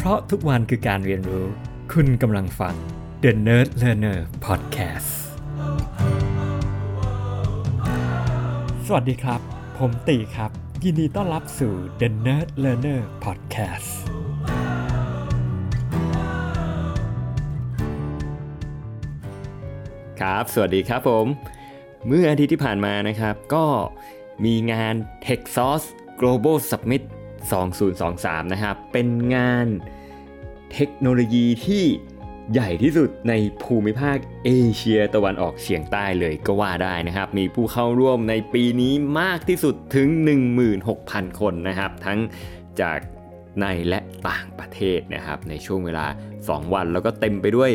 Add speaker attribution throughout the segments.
Speaker 1: เพราะทุกวันคือการเรียนรู้ คุณกำลังฟัง The Nerd Learner Podcast สวัสดีครับ ผมตีครับ ยินดีต้อนรับสู่ The Nerd Learner Podcast
Speaker 2: ครับ สวัสดีครับผม เมื่ออาทิตย์ที่ผ่านมานะครับ ก็มีงาน TechSauce Global Summit 2023 นะครับ เป็นงานเทคโนโลยีที่ใหญ่ที่สุดในภูมิภาคเอเชียตะวันออกเฉียงใต้เลยก็ว่าได้นะครับ มีผู้เข้าร่วมในปีนี้มากที่สุดถึง 16,000 คนนะครับ ทั้งจากในและต่างประเทศนะครับ ในช่วงเวลา 2 วันแล้วก็เต็มไปด้วย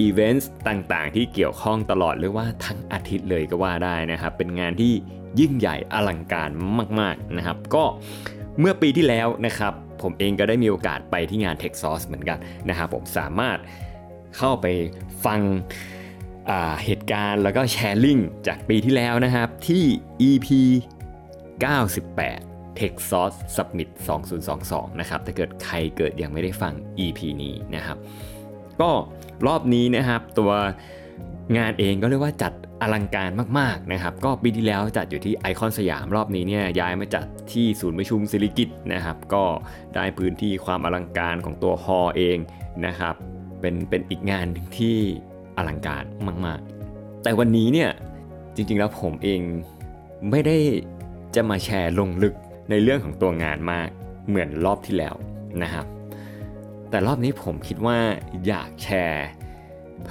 Speaker 2: อีเวนต์ต่างๆ ที่เกี่ยวข้องตลอดเรียกว่าทั้งอาทิตย์เลยก็ว่าได้นะครับ เป็นงานที่ยิ่งใหญ่อลังการมาก ๆนะครับ ก็ เมื่อปีที่แล้วนะครับ ผมเองก็ได้มีโอกาสไปที่งาน t e c h s o u r c e เหมือนกันนะครับผมสามารถเข้าไปฟังเหตุการณ์แล้วก็แชร์ลิงก์จากปีที่แล้วนะครับ ที่ EP 98 t e c h s o u r c e Summit 2022 นะครับถ้าเกิดใครเกิดยังไม่ได้ฟัง EP นี้นะครับ ก็รอบนี้นะครับตัว งานเองก็เรียกว่าจัดอลังการมากๆนะครับ ก็ปีที่แล้วจัดอยู่ที่ไอคอนสยามรอบนี้เนี่ยย้ายมาจัดที่ศูนย์ประชุมศิริกิตนะครับ ก็ได้พื้นที่ความอลังการของตัวฮอเองนะครับ เป็นเป็นอีกงานที่อลังการมากๆ แต่วันนี้เนี่ยจริงๆแล้วผมเองไม่ได้จะมาแชร์ลงลึกในเรื่องของตัวงานมากเหมือนรอบที่แล้วนะครับ แต่รอบนี้ผมคิดว่าอยากแชร์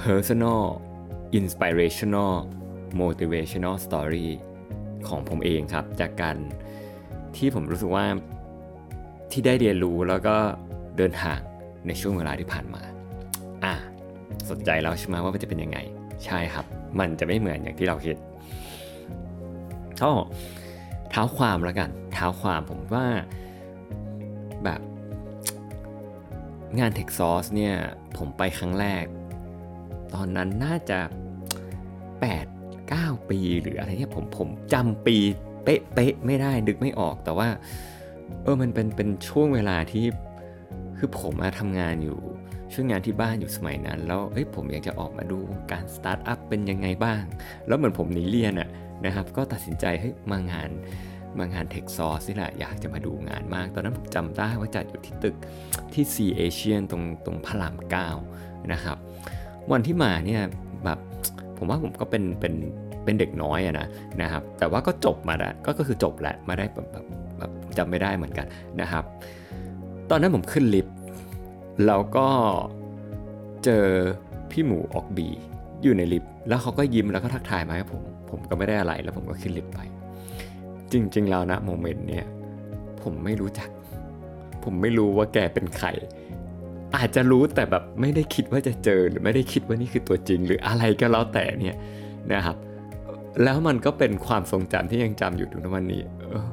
Speaker 2: personal inspirational motivational story ของผมเองครับ จากการที่ผมรู้สึกว่าที่ได้เรียนรู้แล้วก็เดินทางในช่วงเวลาที่ผ่านมา อะสนใจแล้วใช่ไหมว่ามันจะเป็นยังไง ใช่ครับ มันจะไม่เหมือนอย่างที่เราคิดก็เท้าความแล้วกันเท้าความผมว่าแบบงาน Tech Source เนี่ย ผมไปครั้งแรก ตอนนั้นน่าจะ 8 9 ปีหรืออะไรเนี่ยผมผมจำปีเป๊ะๆไม่ได้นึกไม่ออกแต่ว่า เออมันเป็นเป็นช่วงเวลาที่คือผมมาทำงานอยู่ช่วงงานที่บ้านอยู่สมัยนั้น แล้วเอ้ยผมอยากจะออกมาดูการสตาร์ทอัพเป็นยังไงบ้าง แล้วเหมือนผมหนีเรียนอะนะครับ ก็ตัดสินใจเฮ้ยมางานมางานเทคซอร์สนี่แหละอยากจะมาดูงานมาก ตอนนั้นผมจำได้ว่าจัดอยู่ที่ตึกที่ C เอเชียนตรงตรงพระรามเก้านะครับ วันที่มาเนี่ยแบบผมว่าผมก็เป็นเป็นเป็นเด็กน้อยอะนะนะครับ แต่ว่าก็จบมาแล้วก็ก็คือจบแหละมาได้แบบแบบแบบจำไม่ได้เหมือนกันนะครับ ตอนนั้นผมขึ้นลิฟต์แล้วก็เจอพี่หมูออกบีอยู่ในลิฟต์แล้วเขาก็ยิ้มแล้วก็ทักทายมาให้ผม ผมก็ไม่ได้อะไรแล้วผมก็ขึ้นลิฟต์ไป จริง ๆ แล้วนะโมเมนต์เนี่ยผมไม่รู้จัก ผมไม่รู้ว่าแกเป็นใคร อาจจะรู้แต่แบบไม่ได้คิดว่าจะเจอหรือไม่ได้คิดว่านี่คือตัวจริง หรืออะไรก็แล้วแต่เนี่ยนะครับ แล้วมันก็เป็นความทรงจำที่ยังจำอยู่ถึงวันนี้เออ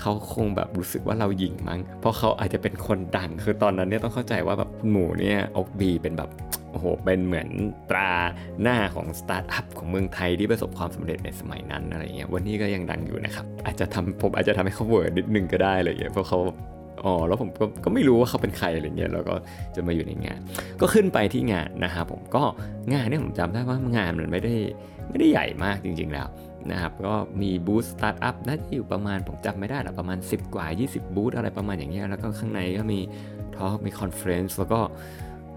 Speaker 2: เขาคงแบบรู้สึกว่าเราหยิงมั้ง เพราะเขาอาจจะเป็นคนดัง คือตอนนั้นเนี่ยต้องเข้าใจว่าแบบหมูเนี่ยอกบีเป็นแบบโอ้โหเป็นเหมือนตราหน้าของสตาร์ทอัพของเมืองไทยที่ประสบความสำเร็จในสมัยนั้นอะไรเงี้ยวันนี้ก็ยังดังอยู่นะครับ อาจจะทำผมอาจจะทำให้เขา weird นิดนึงก็ได้อะไรเงี้ยเพราะเขา อ๋อแล้วผมก็ก็ไม่รู้ว่าเขาเป็นใครอะไรเงี้ยแล้วก็จะมาอยู่ในงาน ก็ขึ้นไปที่งานนะครับผมก็งานเนี่ยผมจำได้ว่างานมันไม่ได้ไม่ได้ใหญ่มากจริง ๆ แล้วนะครับก็มีบูธสตาร์ทอัพน่าจะอยู่ประมาณผมจำไม่ได้หรอกประมาณ 10 กว่า 20 บูธอะไรประมาณอย่างเงี้ยแล้วก็ข้างในก็มีtalk มี conference แล้วก็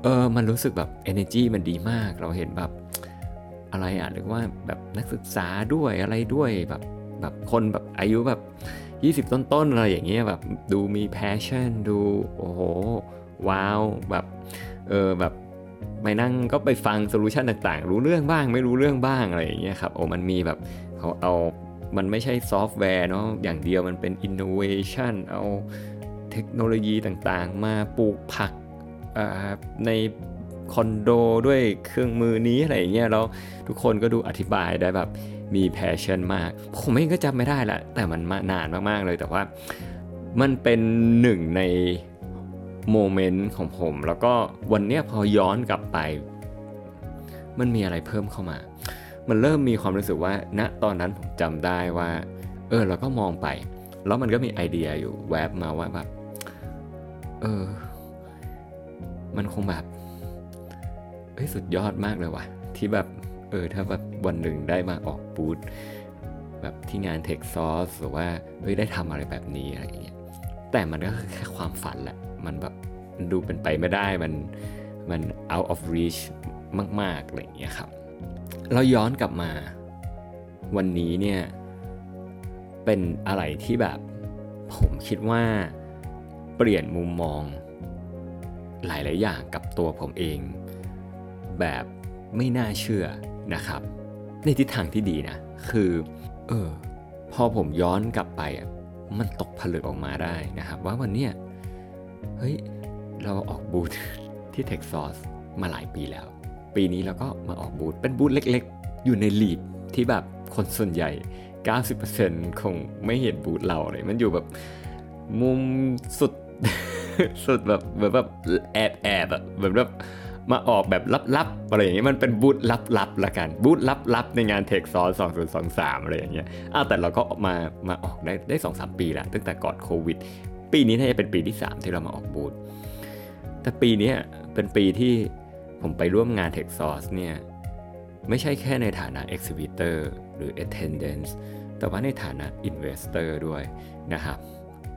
Speaker 2: เออมันรู้สึกแบบ energy มันดีมากเราเห็นแบบอะไรอะหรือว่าแบบนักศึกษาด้วยอะไรด้วยแบบแบบคนแบบอายุแบบ 20 ต้นๆอะไรอย่างเงี้ยแบบดูมี passion ดูโอ้โหว้าวแบบเออแบบไปนั่งก็ไปฟัง solution ต่างๆ รู้เรื่องบ้างไม่รู้เรื่องบ้างอะไรอย่างเงี้ยครับโอ้มันมีแบบเขาเอามันไม่ใช่ซอฟต์แวร์เนาะอย่างเดียวมันเป็น innova tion เอาเทคโนโลยีต่างๆ มาปลูกผักใน คอนโดด้วยเครื่องมือนี้อะไรอย่างเงี้ยแล้วทุกคนก็ดูอธิบายได้แบบมี passion มาก ผมเองก็จำไม่ได้ละแต่มันมานานมากๆเลยแต่ว่ามันเป็นหนึ่งใน moment ของผม แล้วก็วันเนี้ยพอย้อนกลับไป มันมีอะไรเพิ่มเข้ามา มันเริ่มมีความรู้สึกว่าณตอนนั้นผมจำได้ว่า เออเราก็มองไป แล้วมันก็มีไอเดียอยู่แวบมาว่าแบบเออ มันคงแบบ เฮ้ยสุดยอดมากเลยว่ะ ที่แบบ เออ ถ้าแบบวันหนึ่งได้มาออกบูธแบบที่งาน Tech Source หรือว่าเฮ้ยได้ทำอะไรแบบนี้อะไรอย่างเงี้ยแต่มันก็คือแค่ความฝันแหละ มันแบบมันดูเป็นไปไม่ได้มันมัน out of reach มากๆอะไรอย่างเงี้ยครับ เราย้อนกลับมาวันนี้เนี่ย เป็นอะไรที่แบบผมคิดว่าเปลี่ยนมุมมองหลาย ๆ อย่างกับตัวผมเอง แบบไม่น่าเชื่อนะครับ ในทิศทางที่ดีนะ คือ เออ พอผมย้อนกลับไปอะมันตกผลึกออกมาได้นะครับ ว่าวันเนี้ยเฮ้ย เราออกบูธที่ t e x s a u c e มาหลายปีแล้ว ปีนี้เราก็มาออกบูธเป็นบูธเล็กๆ อยู่ในลีดที่แบบคนส่วนใหญ่ 90%คงไม่เห็นบูธเราเลย มันอยู่แบบมุมสุดสุดแบบแบบแบบแอบแอบแบบแบบ มาออกแบบลับๆอะไรอย่างเงี้ยมันเป็นบูธลับๆละกันบูธลับๆในงานเทคซอส2023อะไรอย่างเงี้ยอ้าวแต่เราก็มามาออกได้ได้สองสามปีแล้วตั้งแต่ก่อนโควิด ปีนี้น่าจะเป็นปีที่ 3 ที่เรามาออกบูธแต่ปีนี้เป็นปีที่ผมไปร่วมงาน Tech Source เนี่ยไม่ใช่แค่ในฐานะ exhibitor หรือ attendance แต่ว่าในฐานะ investor ด้วยนะครับ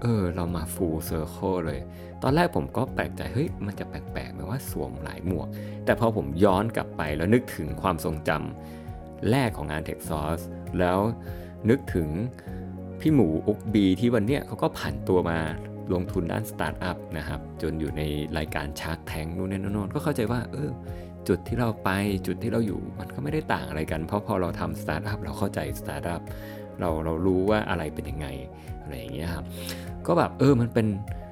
Speaker 2: เออ เรามา full circle เลย ตอนแรกผมก็แปลกใจ เฮ้ย มันจะแปลกๆไหมว่าสวมหลายหมวก แต่พอผมย้อนกลับไปแล้วนึกถึงความทรงจำแรกของงาน Techsauce แล้วนึกถึงพี่หมู Ookbee ที่วันเนี้ยเขาก็ผันตัวมาลงทุนด้านสตาร์ทอัพนะครับ จนอยู่ในรายการชาร์ k แทงนู่นนี่นั่นก็เข้าใจว่า เออ จุดที่เราไปจุดที่เราอยู่มันก็ไม่ได้ต่างอะไรกัน เพราะพอเราทำสตาร์ทอัพเราเข้าใจสตาร์ทอัพ เราเรารู้ว่าอะไรเป็นยังไงอะไรอย่างเงี้ยครับก็แบบเออมันเป็น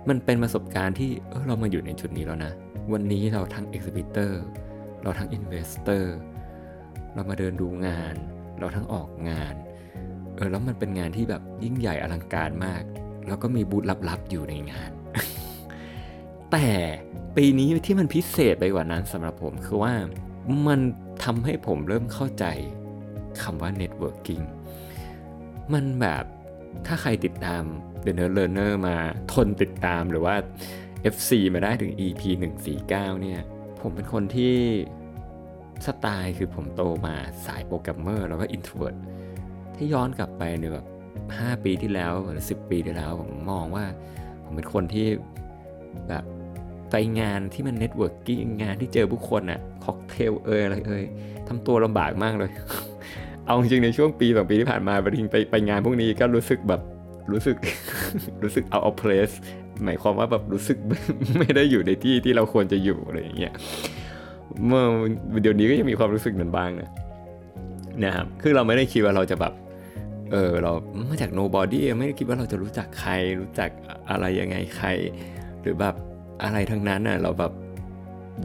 Speaker 2: มันเป็นประสบการณ์ที่เออเรามาอยู่ในจุดนี้แล้วนะ วันนี้เราทั้ง exhibitor เราทั้ง investor เรามาเดินดูงาน เราทั้งออกงานเออแล้วมันเป็นงานที่แบบยิ่งใหญ่อลังการมาก แล้วก็มีบูธลับๆอยู่ในงาน แต่ปีนี้ที่มันพิเศษไปกว่านั้นสำหรับผมคือว่ามันทำให้ผมเริ่มเข้าใจคำว่า networking มันแบบถ้าใครติดตาม The Nerd Learner มาทนติดตามหรือว่า FC มาได้ถึง EP 149 เนี่ย ผมเป็นคนที่สไตล์คือผมโตมาสายโปรแกรมเมอร์แล้วก็ introvert ที่ย้อนกลับไปเนี่ยแบบ5ปีที่แล้วหรือ10 ปีที่แล้ว ผมมองว่า ผมเป็นคนที่แบบไปงานที่มัน networking งานที่เจอผู้คนอะค็อกเทลเอยอะไรเอยทำตัวลำบากมากเลย เอาจริงในช่วงปีสองปีที่ผ่านมาไปทิงไปไปงานพวกนี้ก็รู้สึกแบบรู้สึกรู้สึก out of place หมายความว่าแบบรู้สึกไม่ได้อยู่ในที่ที่เราควรจะอยู่อะไรอย่างเงี้ยเมื่อเดี๋ยวนี้ก็ยังมีความรู้สึกนั้นบ้างนะนะครับคือเราไม่ได้คิดว่าเราจะแบบเออเรามาจาก nobody ไม่ได้คิดว่าเราจะรู้จักใคร รู้จักอะไรยังไงใคร หรือแบบอะไรทั้งนั้นน่ะเราแบบ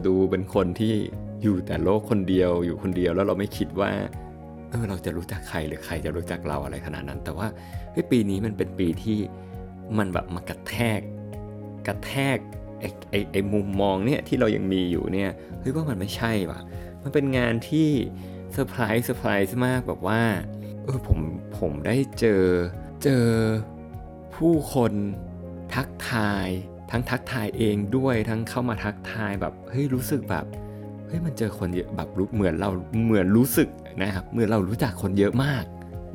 Speaker 2: ดูเป็นคนที่อยู่แต่โลกคนเดียวอยู่คนเดียวแล้วเราไม่คิดว่า เออเราจะรู้จักใครหรือใครจะรู้จักเราอะไรขนาดนั้น แต่ว่าเฮ้ยปีนี้มันเป็นปีที่มันแบบมากระแทก กระแทกไอ้ไอ้ไอ้มุมมองเนี่ยที่เรายังมีอยู่เนี่ยเฮ้ยว่ามันไม่ใช่ว่ะมันเป็นงานที่เซอร์ไพรส์เซอร์ไพรส์มากแบบว่าเออผมผมได้เจอเจอผู้คนทักทาย ทั้งทักทายเองด้วยทั้งเข้ามาทักทายแบบเฮ้ยรู้สึกแบบเฮ้ยมันเจอคนเยอะแบบรู้เหมือนเราเหมือนรู้สึก นะครับเมื่อเรารู้จักคนเยอะมาก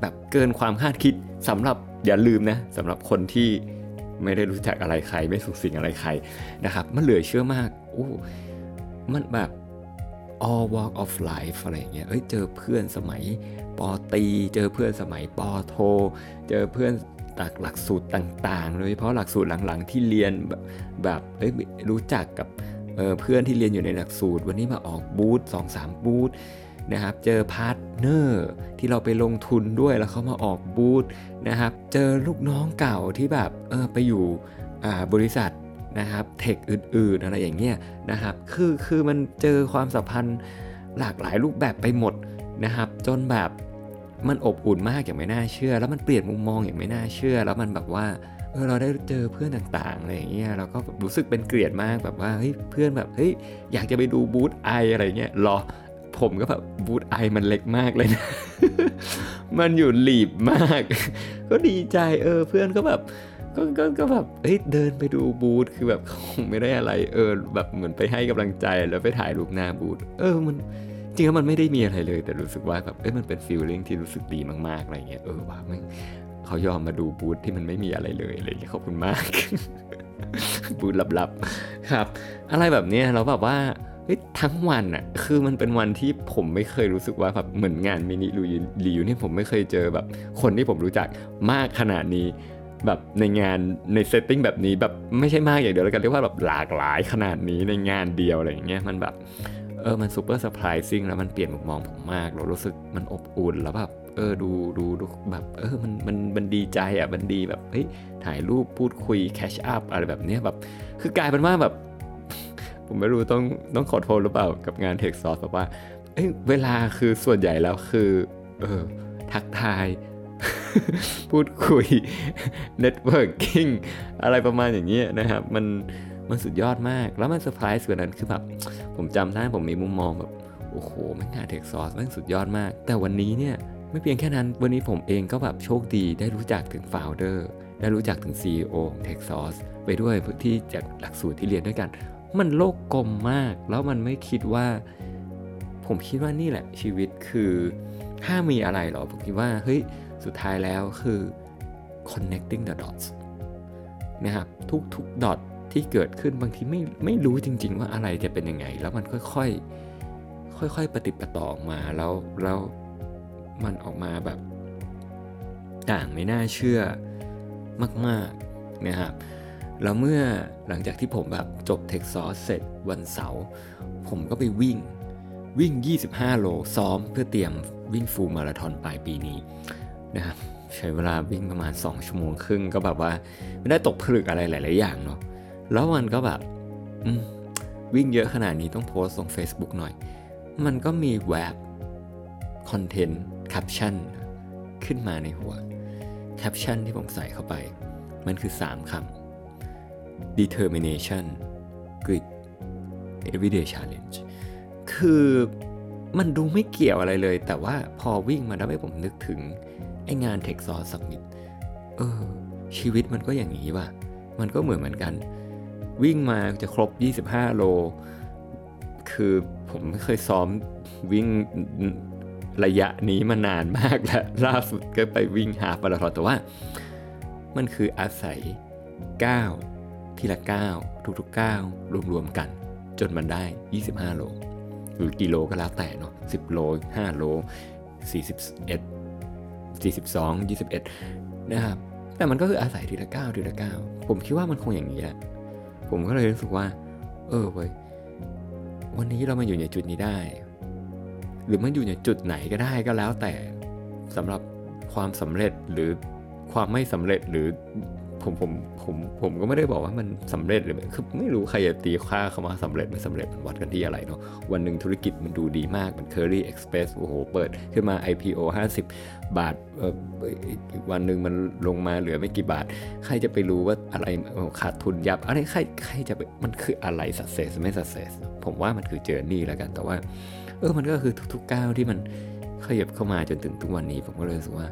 Speaker 2: แบบเกินความคาดคิดสำหรับอย่าลืมนะสำหรับคนที่ไม่ได้รู้จักอะไรใคร ไม่สุขสิ่งอะไรใครนะครับ มันเหลือเชื่อมากโอ้มันแบบ all walk of life อะไรอย่างเงี้ยเอ้ยเจอเพื่อนสมัยปอตี เจอเพื่อนสมัยปอโท เจอเพื่อนจากหลักสูตรต่างๆโดยเฉพาะหลักสูตรหลังๆที่เรียนแบบแบบเอ้ยรู้จักกับเเพื่อนที่เรียนอยู่ในหลักสูตร วันนี้มาออกบูธ2-3บูธ นะครับ เจอ partner ที่เราไปลงทุนด้วยแล้วเขามาออกบูธนะครับ เจอลูกน้องเก่าที่แบบเออไปอยู่บริษัทนะครับ tech อื่นๆ อะไรอย่างเงี้ยนะครับ คือคือมันเจอความสัมพันธ์หลากหลายรูปแบบไปหมดนะครับ จนแบบมันอบอุ่นมากอย่างไม่น่าเชื่อ แล้วมันเปลี่ยนมุมมองอย่างไม่น่าเชื่อ แล้วมันแบบว่าเออเราได้เจอเพื่อนต่างๆอะไรอย่างเงี้ยเราก็รู้สึกเป็นเกลียดมากแบบว่าเฮ้ยเพื่อนแบบเฮ้ยอยากจะไปดูบูธไออะไรเงี้ยรอ ผมก็แบบบูธไอมันเล็กมากเลยนะ มันอยู่หลีบมาก ก็ดีใจเออเพื่อนก็แบบก็ก็ก็แบบเอ้ยเดินไปดูบูธคือแบบคงไม่ได้อะไร เออ แบบเหมือนไปให้กำลังใจแล้วไปถ่ายรูปหน้าบูธเออมันจริงแล้วมันไม่ได้มีอะไรเลย แต่รู้สึกว่าแบบเอ้ยมันเป็น feeling ที่รู้สึกดีมากๆอะไรเงี้ยเออว่ามันเขายอมมาดูบูธที่มันไม่มีอะไรเลยอะไรเงี้ยขอบคุณมาก บูธลับๆครับ อะไรแบบเนี้ยเราแบบว่า เฮ้ยทั้งวันอะคือมันเป็นวันที่ผมไม่เคยรู้สึกว่าแบบเหมือนงาน mini reunion ผมไม่เคยเจอแบบ คนที่ผมรู้จักมากขนาดนี้แบบในงานใน setting แบบนี้แบบไม่ใช่มากอย่างเดียวแล้วกันเรียกว่าแบบหลากหลายขนาดนี้ในงานเดียวอะไรอย่างเงี้ยมันแบบเออมัน super surprising แล้วมันเปลี่ยนมุมมองผมมากเรารู้สึกมันอบอุ่นแล้วแบบเออดูดูดูแบบเออมันมันมันดีใจอะมันดีแบบเฮ้ยถ่ายรูปพูดคุย catch up อะไรแบบเนี้ยแบบคือกลายเป็นว่าแบบ ผมไม่รู้ต้องต้องขอโทษหรือเปล่ากับงาน Techsauce แบบว่าเอ้ยเวลาคือส่วนใหญ่แล้วคือ เออทักทาย พูดคุย networking อะไรประมาณอย่างเงี้ยนะครับ มันมันสุดยอดมาก แล้วมันเซอร์ไพรส์กว่านั้นคือแบบผมจำได้ผมมีมุมมองแบบโอ้โหแม่งงานเทคซอสแม่งสุดยอดมาก แต่วันนี้เนี่ยไม่เพียงแค่นั้น วันนี้ผมเองก็แบบโชคดีได้รู้จักถึง Founder ได้รู้จักถึง CEO ของ t e c h s o u r c e ไปด้วยที่จากหลักสูตรที่เรียนด้วยกัน มันโลกกลมมาก แล้วมันไม่คิดว่า ผมคิดว่านี่แหละชีวิตคือ ถ้ามีอะไรหรอ ผมคิดว่า เฮ้ย สุดท้ายแล้วคือ connecting the dots นะครับทุกทุกดอทที่เกิดขึ้นบางทีไม่ไม่รู้จริง ๆ ว่าอะไรจะเป็นยังไง แล้วมันค่อยๆ ค่อย ๆ ปฏิปต่อออกมาแล้วแล้วมันออกมาแบบต่างไม่น่าเชื่อมากๆนะครับ แล้วเมื่อหลังจากที่ผมแบบจบเทคซอสเสร็จวันเสาร์ผมก็ไปวิ่งวิ่ง 25 โลซ้อมเพื่อเตรียมวิ่ง full marathon ปลายปีนี้นะครับใช้เวลาวิ่งประมาณ 2 ชั่วโมงครึ่งก็แบบว่าไม่ได้ตกผลึกอะไรหลาย ๆ อย่างเนาะแล้วมันก็แบบวิ่งเยอะขนาดนี้ต้องโพสต์ลง Facebook หน่อย มันก็มีแวบคอนเทนต์แคปชั่นขึ้นมาในหัวแคปชั่นที่ผมใส่เข้าไป มันคือ 3คำ determination grit everyday challenge คือมันดูไม่เกี่ยวอะไรเลย แต่ว่าพอวิ่งมาทำให้ผมนึกถึง ไองาน t e x ซอ s Summit เออ ชีวิตมันก็อย่างนี้ว่ะ มันก็เหมือนเหมือนกัน วิ่งมาจะครบ 25 โล คือผมไม่เคยซ้อมวิ่งระยะนี้มานานมากแล้ว ล่าสุดก็ไปวิ่งหาปราธอนแต่ว่า มันคืออาศัย9 ทีละ9ทุกๆ9รวมๆกัน จนมันได้ 25 โล หรือกิโลก็แล้วแต่เนาะ10 โล 5 โล 41 42 21 นะครับ แต่มันก็คืออาศัยทีละ9ทีละ9ผมคิดว่ามันคงอย่างนี้แหละ ผมก็เลยรู้สึกว่า เออเว้ยวันนี้เรามาอยู่ในจุดนี้ได้ หรือมันอยู่ในจุดไหนก็ได้ก็แล้วแต่สำหรับความสำเร็จหรือความไม่สำเร็จหรือ ผมผมผมผมก็ไม่ได้บอกว่ามันสำเร็จหรือคือไม่รู้ใครจะตีค่าเข้ามาสำเร็จไม่สำเร็จมันวัดกันที่อะไรเนาะวันหนึ่งธุรกิจมันดูดีมากมัน Curry Express โอ้โห เปิดขึ้นมา IPO 50 บาทวันหนึ่งมันลงมาเหลือไม่กี่บาท ใครจะไปรู้ว่าอะไรขาดทุนยับอะไรใครใครจะไปมันคืออะไร success ไม่ success ผมว่ามันคือเจอร์นี่แล้วกัน แต่ว่า เออมันก็คือทุกๆก้าวที่มันขยับเข้ามาจนถึงทุกวันนี้ ผมก็เลยรู้สึกว่า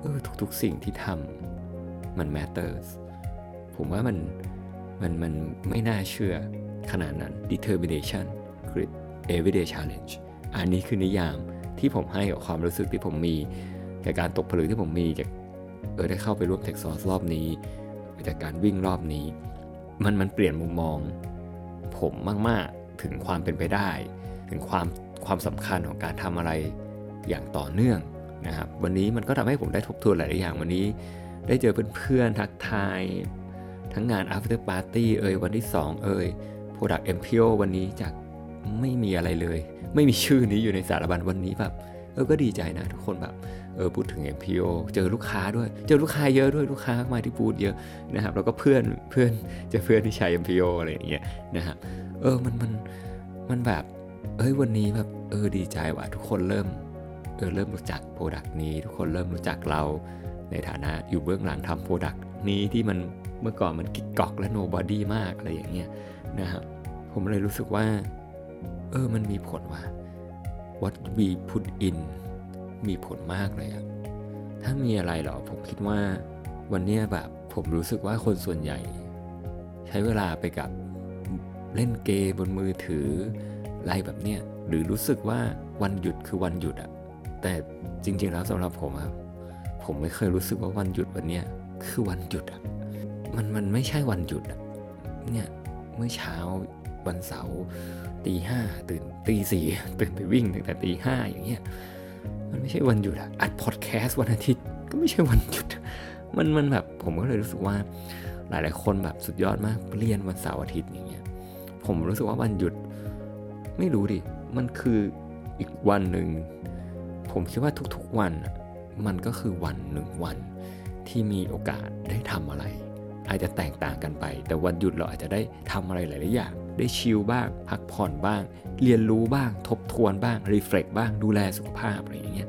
Speaker 2: เออทุกๆสิ่งที่ทำ มัน matters ผมว่ามันมันมันไม่น่าเชื่อขนาดนั้น determination grit everyday challenge อันนี้คือนิยามที่ผมให้กับความรู้สึกที่ผมมีจากการตกผลึกที่ผมมีจากเออได้เข้าไปร่วมเทคซอสรอบนี้ จากการวิ่งรอบนี้ มันมันเปลี่ยนมุมมอง ผมมาก ๆ ถึงความเป็นไปได้ ถึงความความสำคัญของการทำอะไรอย่างต่อเนื่องนะครับ วันนี้มันก็ทำให้ผมได้ทบทวนหลายอย่างวันนี้ ได้เจอเพื่อนๆทักทาย ทั้งงาน after party เอ่ยวันที่ 2 เอ่ย product MPO วันนี้จากไม่มีอะไรเลย ไม่มีชื่อนี้อยู่ในสารบัญวันนี้แบบเออก็ดีใจนะ ทุกคนแบบเออพูดถึง MPO เจอลูกค้าด้วย เจอลูกค้าเยอะด้วยลูกค้ามาที่บูธเยอะนะครับแล้วก็เพื่อนเพื่อนเจะเพื่อนที่ใช้ empeo อะไรอย่างเงี้ยนะครับเออมันมันมันแบบเอ้ยวันนี้แบบเออดีใจว่ะทุกคนเริ่มเออเริ่มรู้จัก product นี้ ทุกคนเริ่มรู้จักเรา ในฐานะอยู่เบื้องหลังทำ product นี้ที่มันเมื่อก่อนมันกิกกอกและ nobody มากอะไรอย่างเงี้ยนะครับผมเลยรู้สึกว่า เออมันมีผลว่า what we put in มีผลมากเลยอะถ้ามีอะไรหรอ ผมคิดว่าวันนี้แบบผมรู้สึกว่าคนส่วนใหญ่ ใช้เวลาไปกับเล่นเกมบนมือถืออะไรแบบเนี้ยหรือรู้สึกว่าวันหยุดคือวันหยุดอะแต่จริงๆแล้วสำหรับผมอะ ผมไม่เคยรู้สึกว่าวันหยุดวันเนี้ยคือวันหยุดอะมันมันไม่ใช่วันหยุดอะเนี่ยเมื่อเช้าวันเสาร์ตีห้าตื่นตีสี่ตื่นไปวิ่งตั้งแต่ตีห้าอย่างเงี้ยมันไม่ใช่วันหยุดอะอัดพอดแคสต์วันอาทิตย์ก็ไม่ใช่วันหยุด มันมันแบบผมก็เลยรู้สึกว่าหลาย ๆ คนแบบสุดยอดมากเรียนวันเสาร์อาทิตย์อย่างเงี้ยผมรู้สึกว่าวันหยุดไม่รู้ดิมันคืออีกวันหนึ่งผมคิดว่าทุกๆวันน่ะ มันก็คือวันหนึ่งวันที่มีโอกาสได้ทำอะไร อาจจะแตกต่างกันไป แต่วันหยุดเราอาจจะได้ทำอะไรหลายๆอย่าง ได้ชิลบ้าง พักผ่อนบ้าง เรียนรู้บ้าง ทบทวนบ้าง รีเฟล็กบ้าง ดูแลสุขภาพอะไรอย่างเงี้ย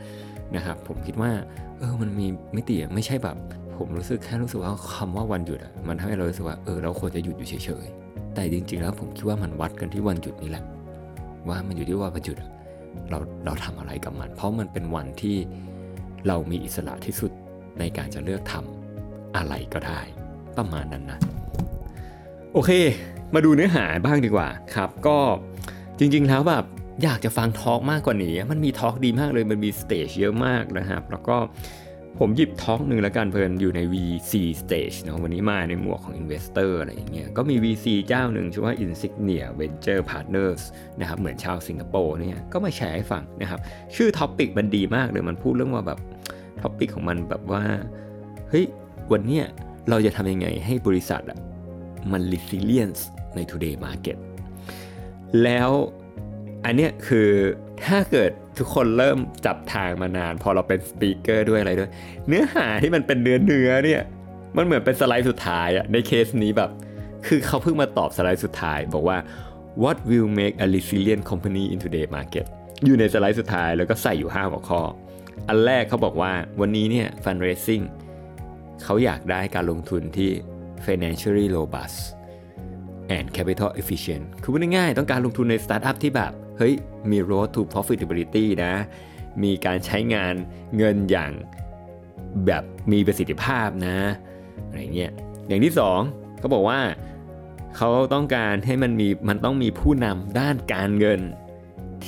Speaker 2: นะครับ ผมคิดว่า เออ มันมีมิติอไม่ใช่แบบ ผมรู้สึกแค่รู้สึกว่าคำว่าวันหยุดอะมันทำให้เรารู้สึกว่า เออ เราควรจะหยุดอยู่เฉยๆ แต่จริงๆ แล้วผมคิดว่ามันวัดกันที่วันหยุดนี่แหละ ว่ามันอยู่ที่ว่าวันหยุดอะเรา เราทำอะไรกับมัน เพราะมันเป็นวันที่ เรามีอิสระที่สุดในการจะเลือกทำอะไรก็ได้ ประมาณนั้นนะ โอเค มาดูเนื้อหาบ้างดีกว่าครับ ก็จริงๆแล้วแบบอยากจะฟัง talk มากกว่านี้ มันมี talk ดีมากเลย มันมี stage เยอะมากนะครับ แล้วก็ ผมหยิบ talk หนึ่งแล้วกันเพลินอยู่ใน VC stage เนอะวันนี้มาในหมวกของ Investor อะไรอย่างเงี้ยก็มี VC เจ้าหนึ่งชื่อว่า Insignia Venture Partners นะครับเหมือนชาวสิงคโปร์เนี่ยก็มาแชร์ให้ฟังนะครับชื่อ topic มันดีมากเลยมันพูดเรื่องว่าแบบtopic ของมันแบบว่าเฮ้ยวันเนี้ยเราจะทำยังไงให้บริษัทอะมัน resilience ใน today market แล้วอันเนี้ยคือ ถ้าเกิดทุกคนเริ่มจับทางมานาน พอเราเป็น speaker ด้วยอะไรด้วย เนื้อหาที่มันเป็นเนื้อเนื้อเนี่ยมันเหมือนเป็นสไลด์สุดท้ายอะในเคสนี้แบบ คือเขาเพิ่งมาตอบสไลด์สุดท้าย บอกว่า what will make a resilient company in today market อยู่ในสไลด์สุดท้ายแล้วก็ใส่อยู่ 5 หัวข้อ อันแรกเขาบอกว่าวันนี้เนี่ย fundraising เขาอยากได้การลงทุนที่ financially robust and capital efficient คือพูดง่ายๆต้องการลงทุนในสตาร์ทอัพที่แบบ เฮ้ยมี road to profitability นะ มีการใช้งานเงินอย่างแบบมีประสิทธิภาพนะอะไรเงี้ยอย่างที่สองเขาบอกว่าเขาต้องการให้มันมีมันต้องมีผู้นำด้านการเงิน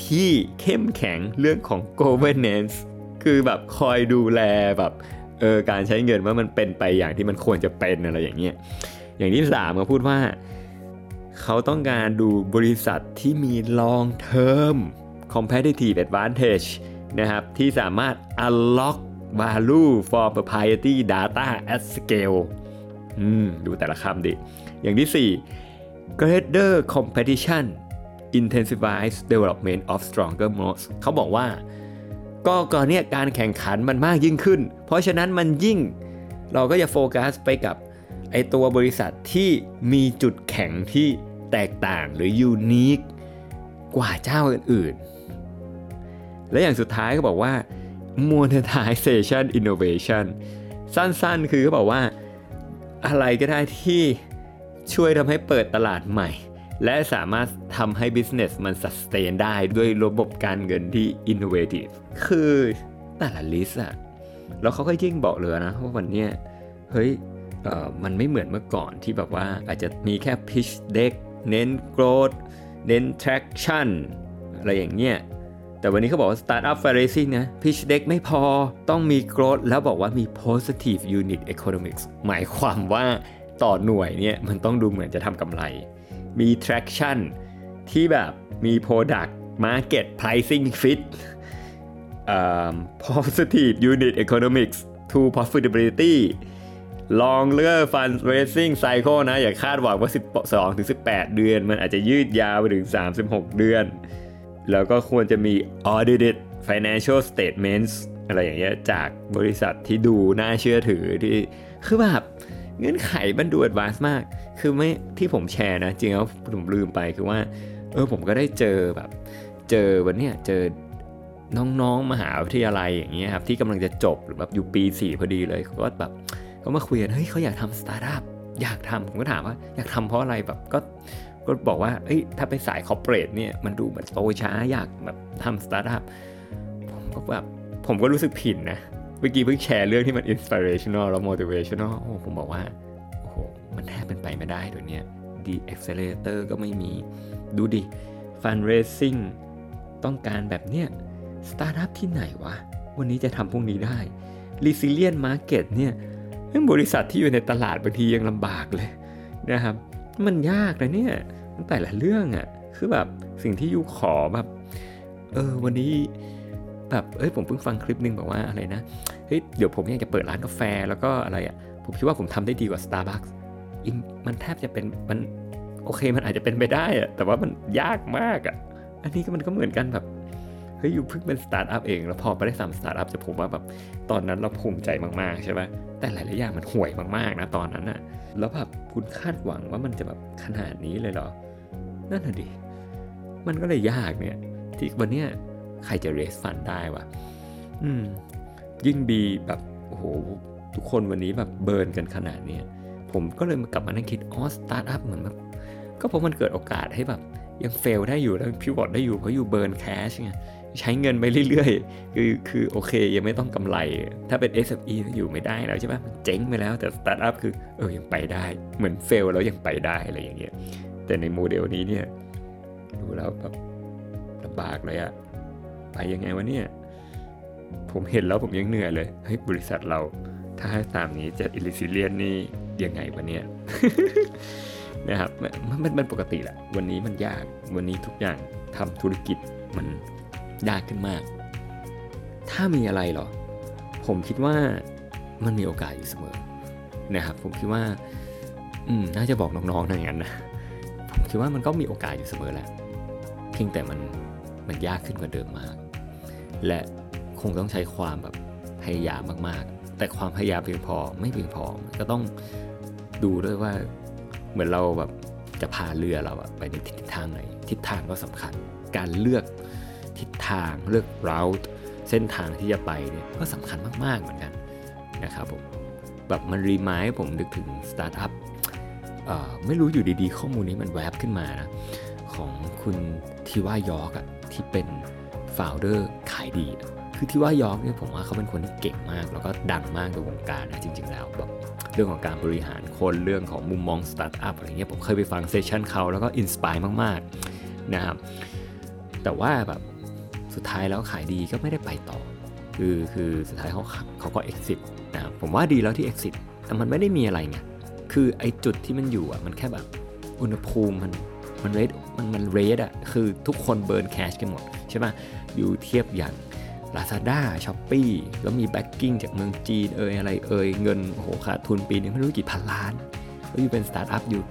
Speaker 2: ที่เข้มแข็งเรื่องของ governance คือแบบคอยดูแลแบบเออการใช้เงินว่ามันเป็นไปอย่างที่มันควรจะเป็นอะไรอย่างเงี้ยอย่างที่สามเขาพูดว่า เขาต้องการดูบริษัทที่มี long term competitive advantage นะครับที่สามารถ unlock value for proprietary data at scale อืมดูแต่ละคำดิ อย่างที่ 4 greater competition intensifies development of stronger modes เขาบอกว่า ก็ก่อนเนี้ยการแข่งขันมันมากยิ่งขึ้น เพราะฉะนั้นมันยิ่งเราก็จะโฟกัสไปกับไอตัวบริษัทที่มีจุดแข็งที่ แตกต่างหรือยูนิคกว่าเจ้าอื่นๆ และอย่างสุดท้ายก็บอกว่า monetization innovation สั้นๆ คือเขาบอกว่าอะไรก็ได้ที่ช่วยทำให้เปิดตลาดใหม่ และสามารถทำให้ business มัน sustain ได้ด้วยระบบการเงินที่ innovative คือแต่ละลิสต์อะแล้วเขาก็ยิ่งบอกเลยนะว่าวันนี้เฮ้ยมันไม่เหมือนเมื่อก่อนที่แบบว่าอาจจะมีแค่ pitch deck เน้น growth เน้น traction อะไรอย่างเงี้ย แต่วันนี้เขาบอกว่า Startup Fundraising นะ Pitch Deck ไม่พอต้องมี growth แล้วบอกว่ามี positive unit economics หมายความว่าต่อหน่วยเนี่ยมันต้องดูเหมือนจะทำกำไร มี traction ที่แบบมี product market pricing fit positive unit economics to profitability longer fundraising cycle นะ อย่าคาดหวังว่า 12ถึง18 เดือน มันอาจจะยืดยาวไปถึง 36 เดือน แล้วก็ควรจะมี audited financial statements อะไรอย่างเงี้ยจากบริษัทที่ดูน่าเชื่อถือที่คือแบบเงื่อนไขมันดู advance มาก คือไม่ที่ผมแชร์นะ จริงแล้วผมลืมไปคือว่า เออผมก็ได้เจอแบบ เจอวันเนี้ยเจอน้องๆมหาวิทยาลัยอย่างเงี้ยครับที่กำลังจะจบหรือแบบอยู่ปี 4 พอดีเลยก็แบบ เขามาคุยกันเฮ้ยเขาอยากทำสตาร์ทอัพอยากทำผมก็ถามว่า อยากทำเพราะอะไรแบบก็ก็บอกว่าเอ้ยถ้าไปสาย corporate เนี่ยมันดูเหมือนโตช้าอยากแบบทำสตาร์ทอัพผมก็แบบผมก็รู้สึกผิดนะเมื่อกี้เพิ่งแชร์เรื่องที่มัน inspirational แล้ว motivational โอ้ผมบอกว่าโอ้โหมันแทบเป็นไปไม่ได้ตัวเนี้ยดี accelerator ก็ไม่มีดูดิ fundraising ต้องการแบบเนี้ยสตาร์ทอัพที่ไหนวะ วันนี้จะทำพวกนี้ได้ resilient market เนี่ย บริษัทที่อยู่ในตลาดบางทียังลำบากเลยนะครับ มันยากนะเนี่ยแต่ละเรื่องอะ่ะคือแบบสิ่งที่ you ขอแบบเออวันนี้แบบเอ้ยผมเพิ่งฟังคลิปหนึ่งบอกว่าอะไรนะเฮ้ยเดี๋ยวผมอยากจะเปิดร้านกาแฟแล้วก็อะไรอะ่ะผมคิดว่าผมทำได้ดีกว่า Starbucks อินมันแทบจะเป็นมันโอเคมันอาจจะเป็นไปได้อะแต่ว่ามันยากมากอะอันนี้ก็มันก็เหมือนกันแบบ เฮ้ย you เพิ่งเป็นสตาร์ทอัพเอง แล้วพอไปได้สามสตาร์ทอัพจะผมว่าแบบตอนนั้นเราภูมิใจมากๆใช่ไหมแต่หลายๆอย่างมันห่วยมากๆนะตอนนั้นอะแล้วแบบคุณคาดหวังว่ามันจะแบบขนาดนี้เลยเหรอ นั่นน่ะดิ มันก็เลยยากเนี่ย ที่วันเนี้ยใครจะ raise fund ได้วะอืม ยิ่งบีแบบโอ้โหทุกคนวันนี้แบบ burn กันขนาดเนี้ยผมก็เลยมากลับมานั่งคิดอ๋อสตาร์ทอัพเหมือนแบบก็เพราะมันเกิดโอกาสให้แบบยัง fail ได้อยู่แล้ว pivot ได้อยู่เพราะ you burn cash ไง ใช้เงินไปเรื่อยๆ คือคือโอเคยังไม่ต้องกำไร ถ้าเป็น SME อยู่ไม่ได้แล้วใช่ปะมันเจ๊งไปแล้วแต่สตาร์ทอัพคือเออยังไปได้ เหมือน fail แล้วยังไปได้อะไรอย่างเงี้ยแต่ในโมเดลนี้เนี่ยดูแล้วแบบลำบากเลยอะไปยังไงวะเนี่ย ผมเห็นแล้วผมยังเหนื่อยเลยเฮ้ยบริษัทเราถ้าให้ตามนี้จะ resilient นี่ยังไงวะเนี่ยนะครับมันมันมันปกติแหละวันนี้มันยากวันนี้ทุกอย่างทำธุรกิจมัน ยากขึ้นมาก ถ้ามีอะไรหรอ ผมคิดว่ามันมีโอกาสอยู่เสมอนะครับ ผมคิดว่า อืมน่าจะบอกน้องๆอย่างนั้นนะผมคิดว่ามันก็มีโอกาสอยู่เสมอแหละเพียงแต่มันมันยากขึ้นกว่าเดิมมาก และคงต้องใช้ความแบบพยายามมากๆ แต่ความพยายามเพียงพอไม่เพียงพอมันก็ต้องดูด้วยว่าเหมือนเราแบบจะพาเรือเราอะไปในทิศทางไหน ทิศทางก็สำคัญ การเลือก ทิศทางเลือก route เส้นทางที่จะไปเนี่ยก็สำคัญมาก ๆ เหมือนกันนะครับผมแบบมัน remind ผมนึกถึงสตาร์ทอัพไม่รู้อยู่ดีๆ ข้อมูลนี้มันแวบขึ้นมานะ ของคุณทิวายอร์กอะที่เป็น founder ขายดี คือทิวายอร์กเนี่ยผมว่าเขาเป็นคนที่เก่งมาก แล้วก็ดังมากในวงการนะจริง ๆ แล้วแบบเรื่องของการบริหารคนเรื่องของมุมมองสตาร์ทอัพอะไรเงี้ยผมเคยไปฟัง session เขาแล้วก็ inspire มากๆนะครับแต่ว่าแบบ สุดท้ายแล้วขายดีก็ไม่ได้ไปต่อ คือคือสุดท้ายเขาเขาก็ exit นะผมว่าดีแล้วที่ exit แต่มันไม่ได้มีอะไรไงคือไอจุดที่มันอยู่อะมันแค่แบบอุณหภูมิมันมัน red มันมัน red อะคือทุกคน burn cash กันหมดใช่ไหม you เทียบอย่าง Lazada s h o p e e แล้วมี backing จากเมืองจีนเอยอะไรเอยเงินโอ้โหขาดทุนปีนึงไม่รู้กี่พันล้านแล้ว you เป็นสตาร์ทอัพอยู่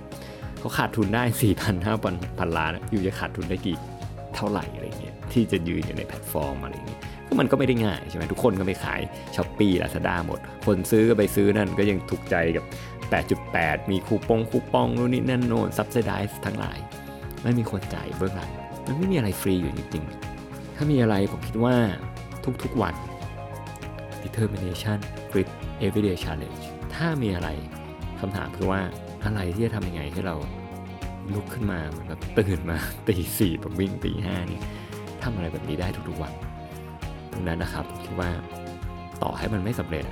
Speaker 2: เขาขาดทุนได้4 0 0 0 5 0 0 0พันล้าน you จะขาดทุนได้กี่เท่าไหร่อะไรเงี้ย ที่จะยืนอยู่ในแพลตฟอร์มอะไรเงี้ยก็มันก็ไม่ได้ง่ายใช่ไหมทุกคนก็ไปขาย Shopee Lazada หมด คนซื้อก็ไปซื้อนั่นก็ยังถูกใจกับ 8.8 มีคูปองคูปองนู่นนี่นั่นโน่น subsidize ทั้งหลาย ไม่มีคนจ่ายเบื้องหลังมันไม่มีอะไรฟรีอยู่จริงๆ ถ้ามีอะไรผมคิดว่าทุกๆวัน determination grit everyday challenge ถ้ามีอะไรคำถามคือว่าอะไรที่จะทำยังไงให้เราลุกขึ้นมาเหมือนแบบตื่นมาตีสี่แบบวิ่งตีห้านี่ ทำอะไรแบบนี้ได้ทุกๆวันดังนั้นนะครับผมคิดว่าต่อให้มันไม่สำเร็จ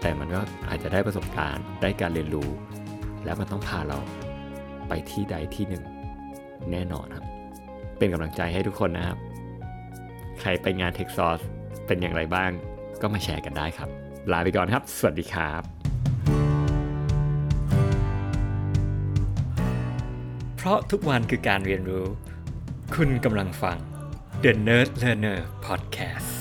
Speaker 2: แต่มันก็อาจจะได้ประสบการณ์ได้การเรียนรู้ และมันต้องพาเราไปที่ใดที่หนึ่งแน่นอนครับ เป็นกำลังใจให้ทุกคนนะครับ ใครไปงาน t e c h s o u r c e เป็นอย่างไรบ้าง ก็มาแชร์กันได้ครับ ลาไปก่อนครับ สวัสดีครับ
Speaker 1: เพราะทุกวันคือการเรียนรู้ คุณกำลังฟัง The Nerd Learner Podcast